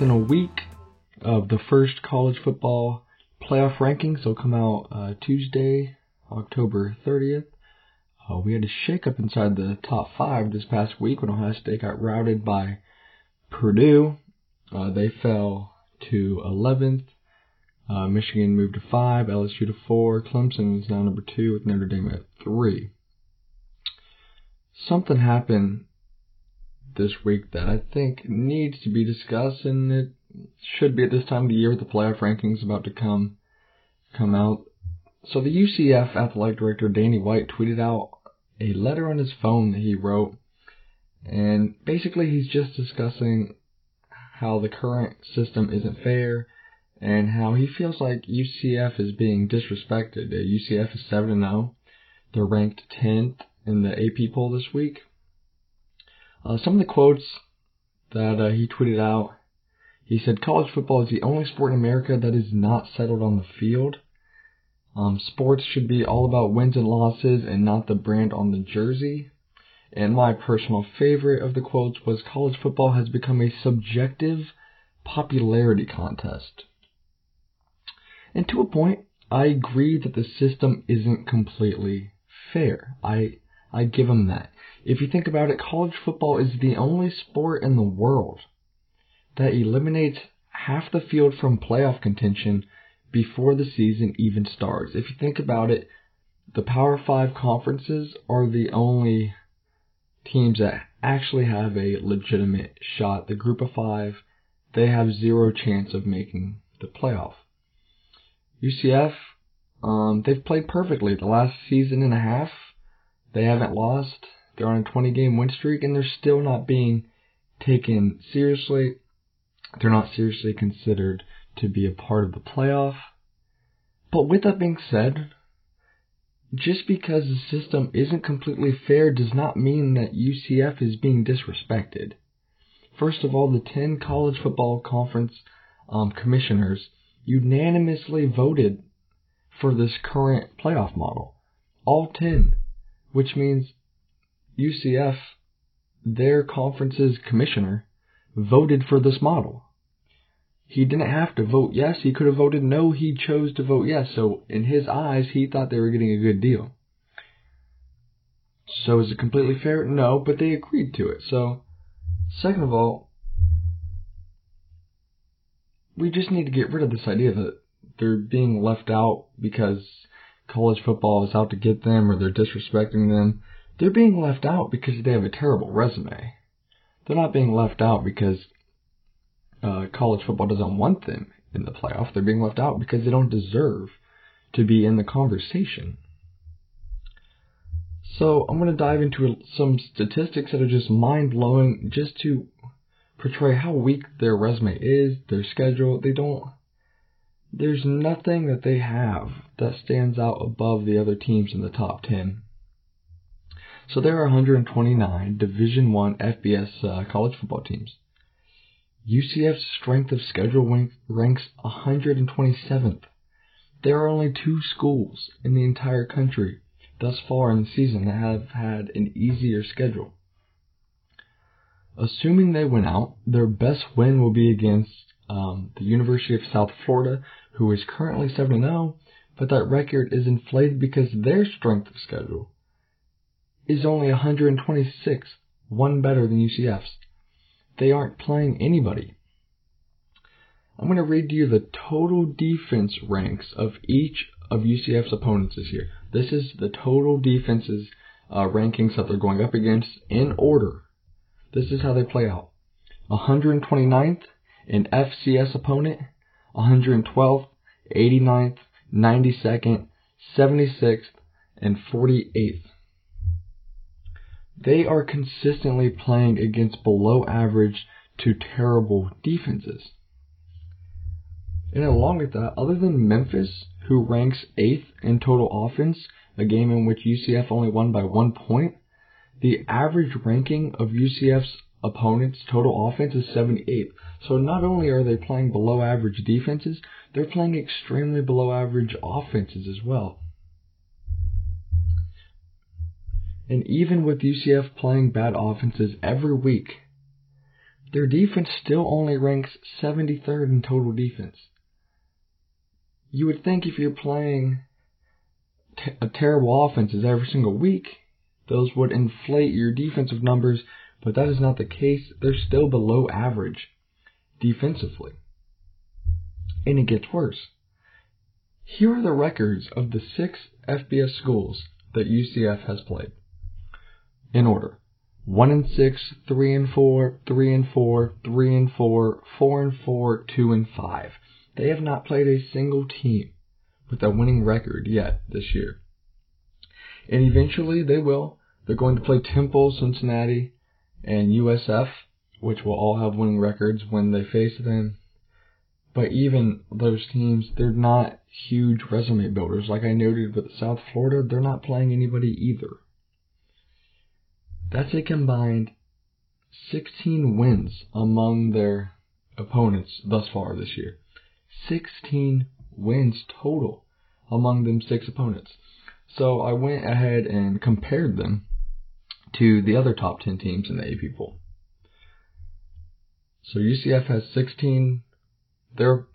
within a week of the first college football playoff rankings. They'll come out uh, Tuesday, October 30th. Uh, we had a shakeup inside the top five this past week when Ohio State got routed by Purdue. Uh, they fell to 11th. Uh, Michigan moved to 5, LSU to 4, Clemson is now number 2 with Notre Dame at 3. Something happened this week that I think needs to be discussed, and it should be at this time of the year with the playoff rankings about to come come out. So the UCF athletic director Danny White tweeted out a letter on his phone that he wrote, and basically he's just discussing how the current system isn't fair and how he feels like UCF is being disrespected. Uh, UCF is 7 0. They're ranked 10th in the AP poll this week. Uh, some of the quotes that uh, he tweeted out he said college football is the only sport in America that is not settled on the field. Um, sports should be all about wins and losses and not the brand on the jersey. And my personal favorite of the quotes was college football has become a subjective popularity contest. And to a point, I agree that the system isn't completely fair. I I give him that. If you think about it, college football is the only sport in the world that eliminates half the field from playoff contention before the season even starts. If you think about it, the Power 5 conferences are the only teams that actually have a legitimate shot. The Group of 5, they have zero chance of making the playoff. UCF, um, they've played perfectly the last season and a half. They haven't lost. They're on a 20 game win streak and they're still not being taken seriously. They're not seriously considered to be a part of the playoff. But with that being said, just because the system isn't completely fair does not mean that UCF is being disrespected. First of all, the 10 college football conference um, commissioners unanimously voted for this current playoff model. All 10, which means UCF, their conference's commissioner, voted for this model. He didn't have to vote yes. He could have voted no. He chose to vote yes. So in his eyes, he thought they were getting a good deal. So is it completely fair? No, but they agreed to it. So, second of all, we just need to get rid of this idea that they're being left out because college football is out to get them or they're disrespecting them. They're being left out because they have a terrible resume. They're not being left out because uh, college football doesn't want them in the playoff. They're being left out because they don't deserve to be in the conversation. So I'm going to dive into some statistics that are just mind blowing, just to portray how weak their resume is, their schedule. They don't. There's nothing that they have that stands out above the other teams in the top 10. So there are 129 Division 1 FBS uh, college football teams. UCF's strength of schedule ranks 127th. There are only two schools in the entire country thus far in the season that have had an easier schedule. Assuming they win out, their best win will be against um, the University of South Florida, who is currently 7 0, but that record is inflated because their strength of schedule is only 126, one better than UCF's they aren't playing anybody. I'm going to read to you the total defense ranks of each of UCF's opponents this year. This is the total defenses uh, rankings that they're going up against in order. This is how they play out. 129th, an FCS opponent, 112th, 89th, 92nd, 76th, and 48th. They are consistently playing against below average to terrible defenses. And along with that, other than Memphis, who ranks 8th in total offense, a game in which UCF only won by one point, the average ranking of UCF's opponents' total offense is 78th. So not only are they playing below average defenses, they're playing extremely below average offenses as well. And even with UCF playing bad offenses every week, their defense still only ranks 73rd in total defense. You would think if you're playing t- terrible offenses every single week, those would inflate your defensive numbers, but that is not the case. They're still below average defensively. And it gets worse. Here are the records of the six FBS schools that UCF has played. In order. 1 and 6, 3 and 4, 3 and 4, 3 and 4, 4 and 4, 2 and 5. They have not played a single team with a winning record yet this year. And eventually they will. They're going to play Temple, Cincinnati, and USF, which will all have winning records when they face them. But even those teams, they're not huge resume builders. Like I noted with South Florida, they're not playing anybody either. That's a combined 16 wins among their opponents thus far this year. 16 wins total among them six opponents. So I went ahead and compared them to the other top 10 teams in the AP pool. So UCF has 16, their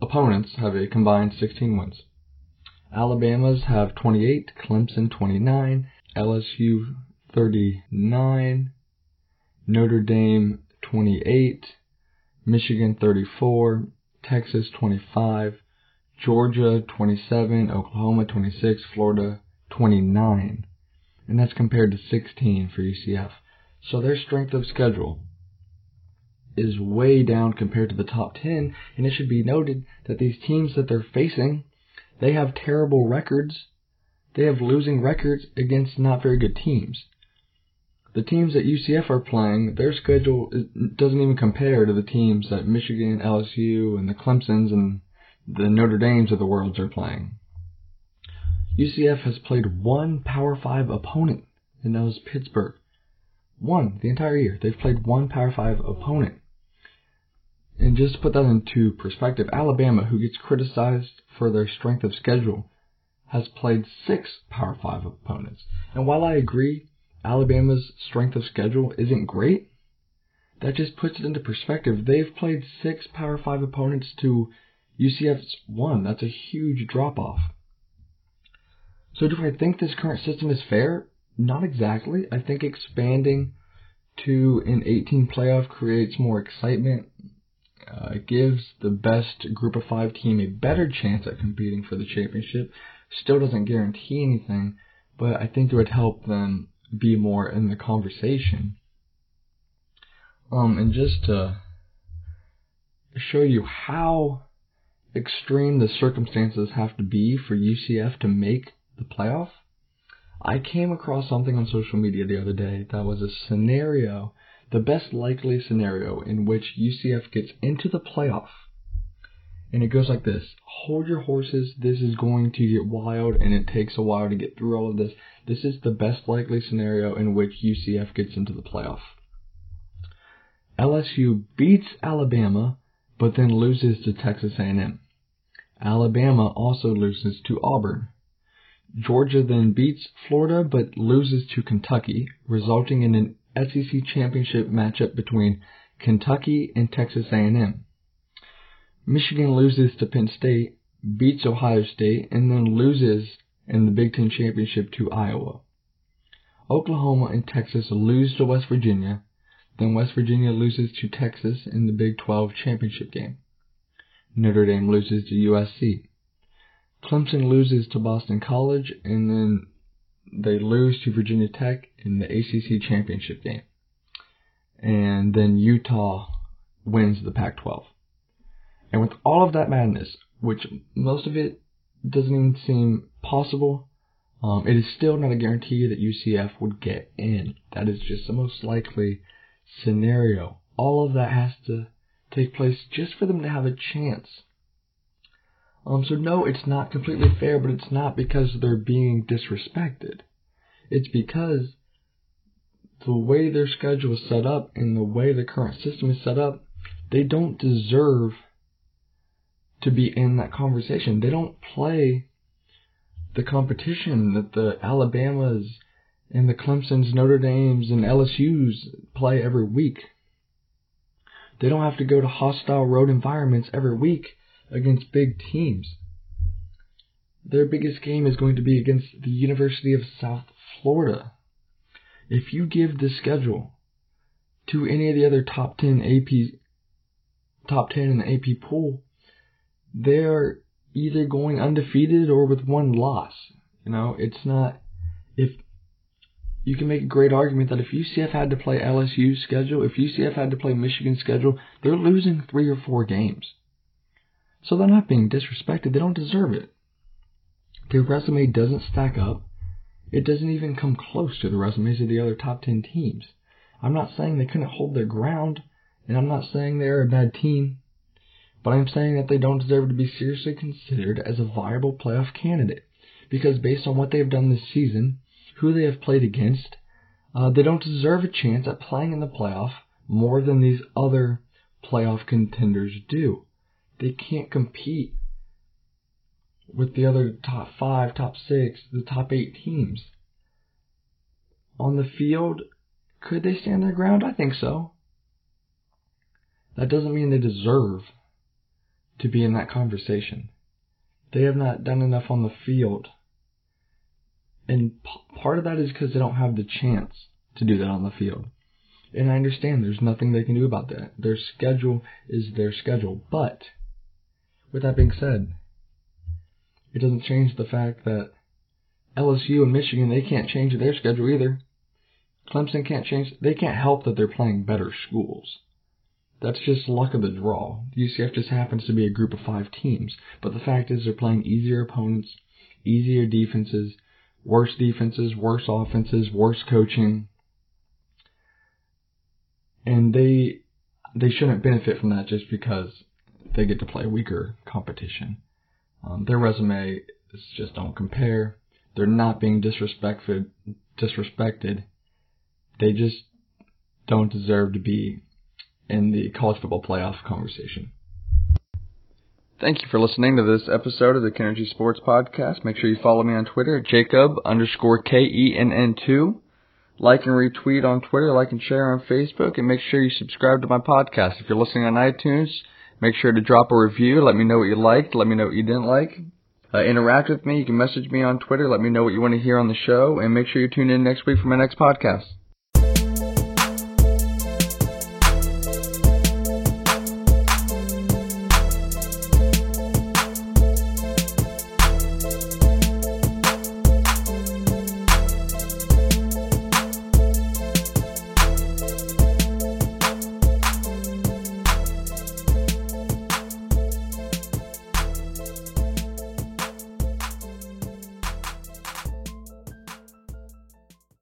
opponents have a combined 16 wins. Alabama's have 28, Clemson 29, LSU 39, Notre Dame 28, Michigan 34, Texas 25, Georgia 27, Oklahoma 26, Florida 29. And that's compared to 16 for UCF. So their strength of schedule is way down compared to the top 10, and it should be noted that these teams that they're facing, they have terrible records. They have losing records against not very good teams. The teams that UCF are playing, their schedule doesn't even compare to the teams that Michigan, LSU, and the Clemsons and the Notre Dames of the world are playing. UCF has played one Power 5 opponent, and that was Pittsburgh. One, the entire year. They've played one Power 5 opponent. And just to put that into perspective, Alabama, who gets criticized for their strength of schedule, has played six Power 5 opponents. And while I agree Alabama's strength of schedule isn't great, that just puts it into perspective. They've played six Power 5 opponents to UCF's one. That's a huge drop off. So, do I think this current system is fair? Not exactly. I think expanding to an 18 playoff creates more excitement. Uh, gives the best group of five team a better chance at competing for the championship. Still doesn't guarantee anything, but I think it would help them be more in the conversation. Um, and just to show you how extreme the circumstances have to be for UCF to make the playoff, I came across something on social media the other day that was a scenario, the best likely scenario in which UCF gets into the playoff. And it goes like this Hold your horses, this is going to get wild, and it takes a while to get through all of this. This is the best likely scenario in which UCF gets into the playoff. LSU beats Alabama, but then loses to Texas A&M. Alabama also loses to Auburn. Georgia then beats Florida but loses to Kentucky, resulting in an SEC championship matchup between Kentucky and Texas A&M. Michigan loses to Penn State, beats Ohio State, and then loses in the Big Ten Championship to Iowa. Oklahoma and Texas lose to West Virginia, then West Virginia loses to Texas in the Big 12 Championship game. Notre Dame loses to USC. Clemson loses to Boston College, and then they lose to Virginia Tech in the ACC Championship game. And then Utah wins the Pac 12. And with all of that madness, which most of it doesn't even seem possible. Um, it is still not a guarantee that UCF would get in. That is just the most likely scenario. All of that has to take place just for them to have a chance. Um, so no, it's not completely fair, but it's not because they're being disrespected. It's because the way their schedule is set up and the way the current system is set up, they don't deserve to be in that conversation. They don't play the competition that the Alabamas and the Clemsons, Notre Dames, and LSU's play every week. They don't have to go to hostile road environments every week against big teams. Their biggest game is going to be against the University of South Florida. If you give the schedule to any of the other top 10 AP top 10 in the AP pool, they're either going undefeated or with one loss. You know, it's not if you can make a great argument that if UCF had to play LSU's schedule, if UCF had to play Michigan's schedule, they're losing three or four games. So they're not being disrespected. They don't deserve it. Their resume doesn't stack up. It doesn't even come close to the resumes of the other top 10 teams. I'm not saying they couldn't hold their ground, and I'm not saying they're a bad team, but I'm saying that they don't deserve to be seriously considered as a viable playoff candidate. Because based on what they've done this season, who they have played against, uh, they don't deserve a chance at playing in the playoff more than these other playoff contenders do. They can't compete with the other top five, top six, the top eight teams. On the field, could they stand their ground? I think so. That doesn't mean they deserve to be in that conversation. They have not done enough on the field. And p- part of that is because they don't have the chance to do that on the field. And I understand there's nothing they can do about that. Their schedule is their schedule. But, with that being said, it doesn't change the fact that LSU and Michigan, they can't change their schedule either. Clemson can't change, they can't help that they're playing better schools. That's just luck of the draw. UCF just happens to be a group of five teams. But the fact is they're playing easier opponents, easier defenses, worse defenses, worse offenses, worse coaching. And they they shouldn't benefit from that just because they get to play weaker competition. Um, their resume just don't compare. They're not being disrespected. Disrespected. They just don't deserve to be in the college football playoff conversation. Thank you for listening to this episode of the Kennergy Sports Podcast. Make sure you follow me on Twitter at Jacob underscore K E N N two. Like and retweet on Twitter, like and share on Facebook, and make sure you subscribe to my podcast. If you're listening on iTunes, make sure to drop a review. Let me know what you liked. Let me know what you didn't like. Uh, interact with me. You can message me on Twitter. Let me know what you want to hear on the show, and make sure you tune in next week for my next podcast.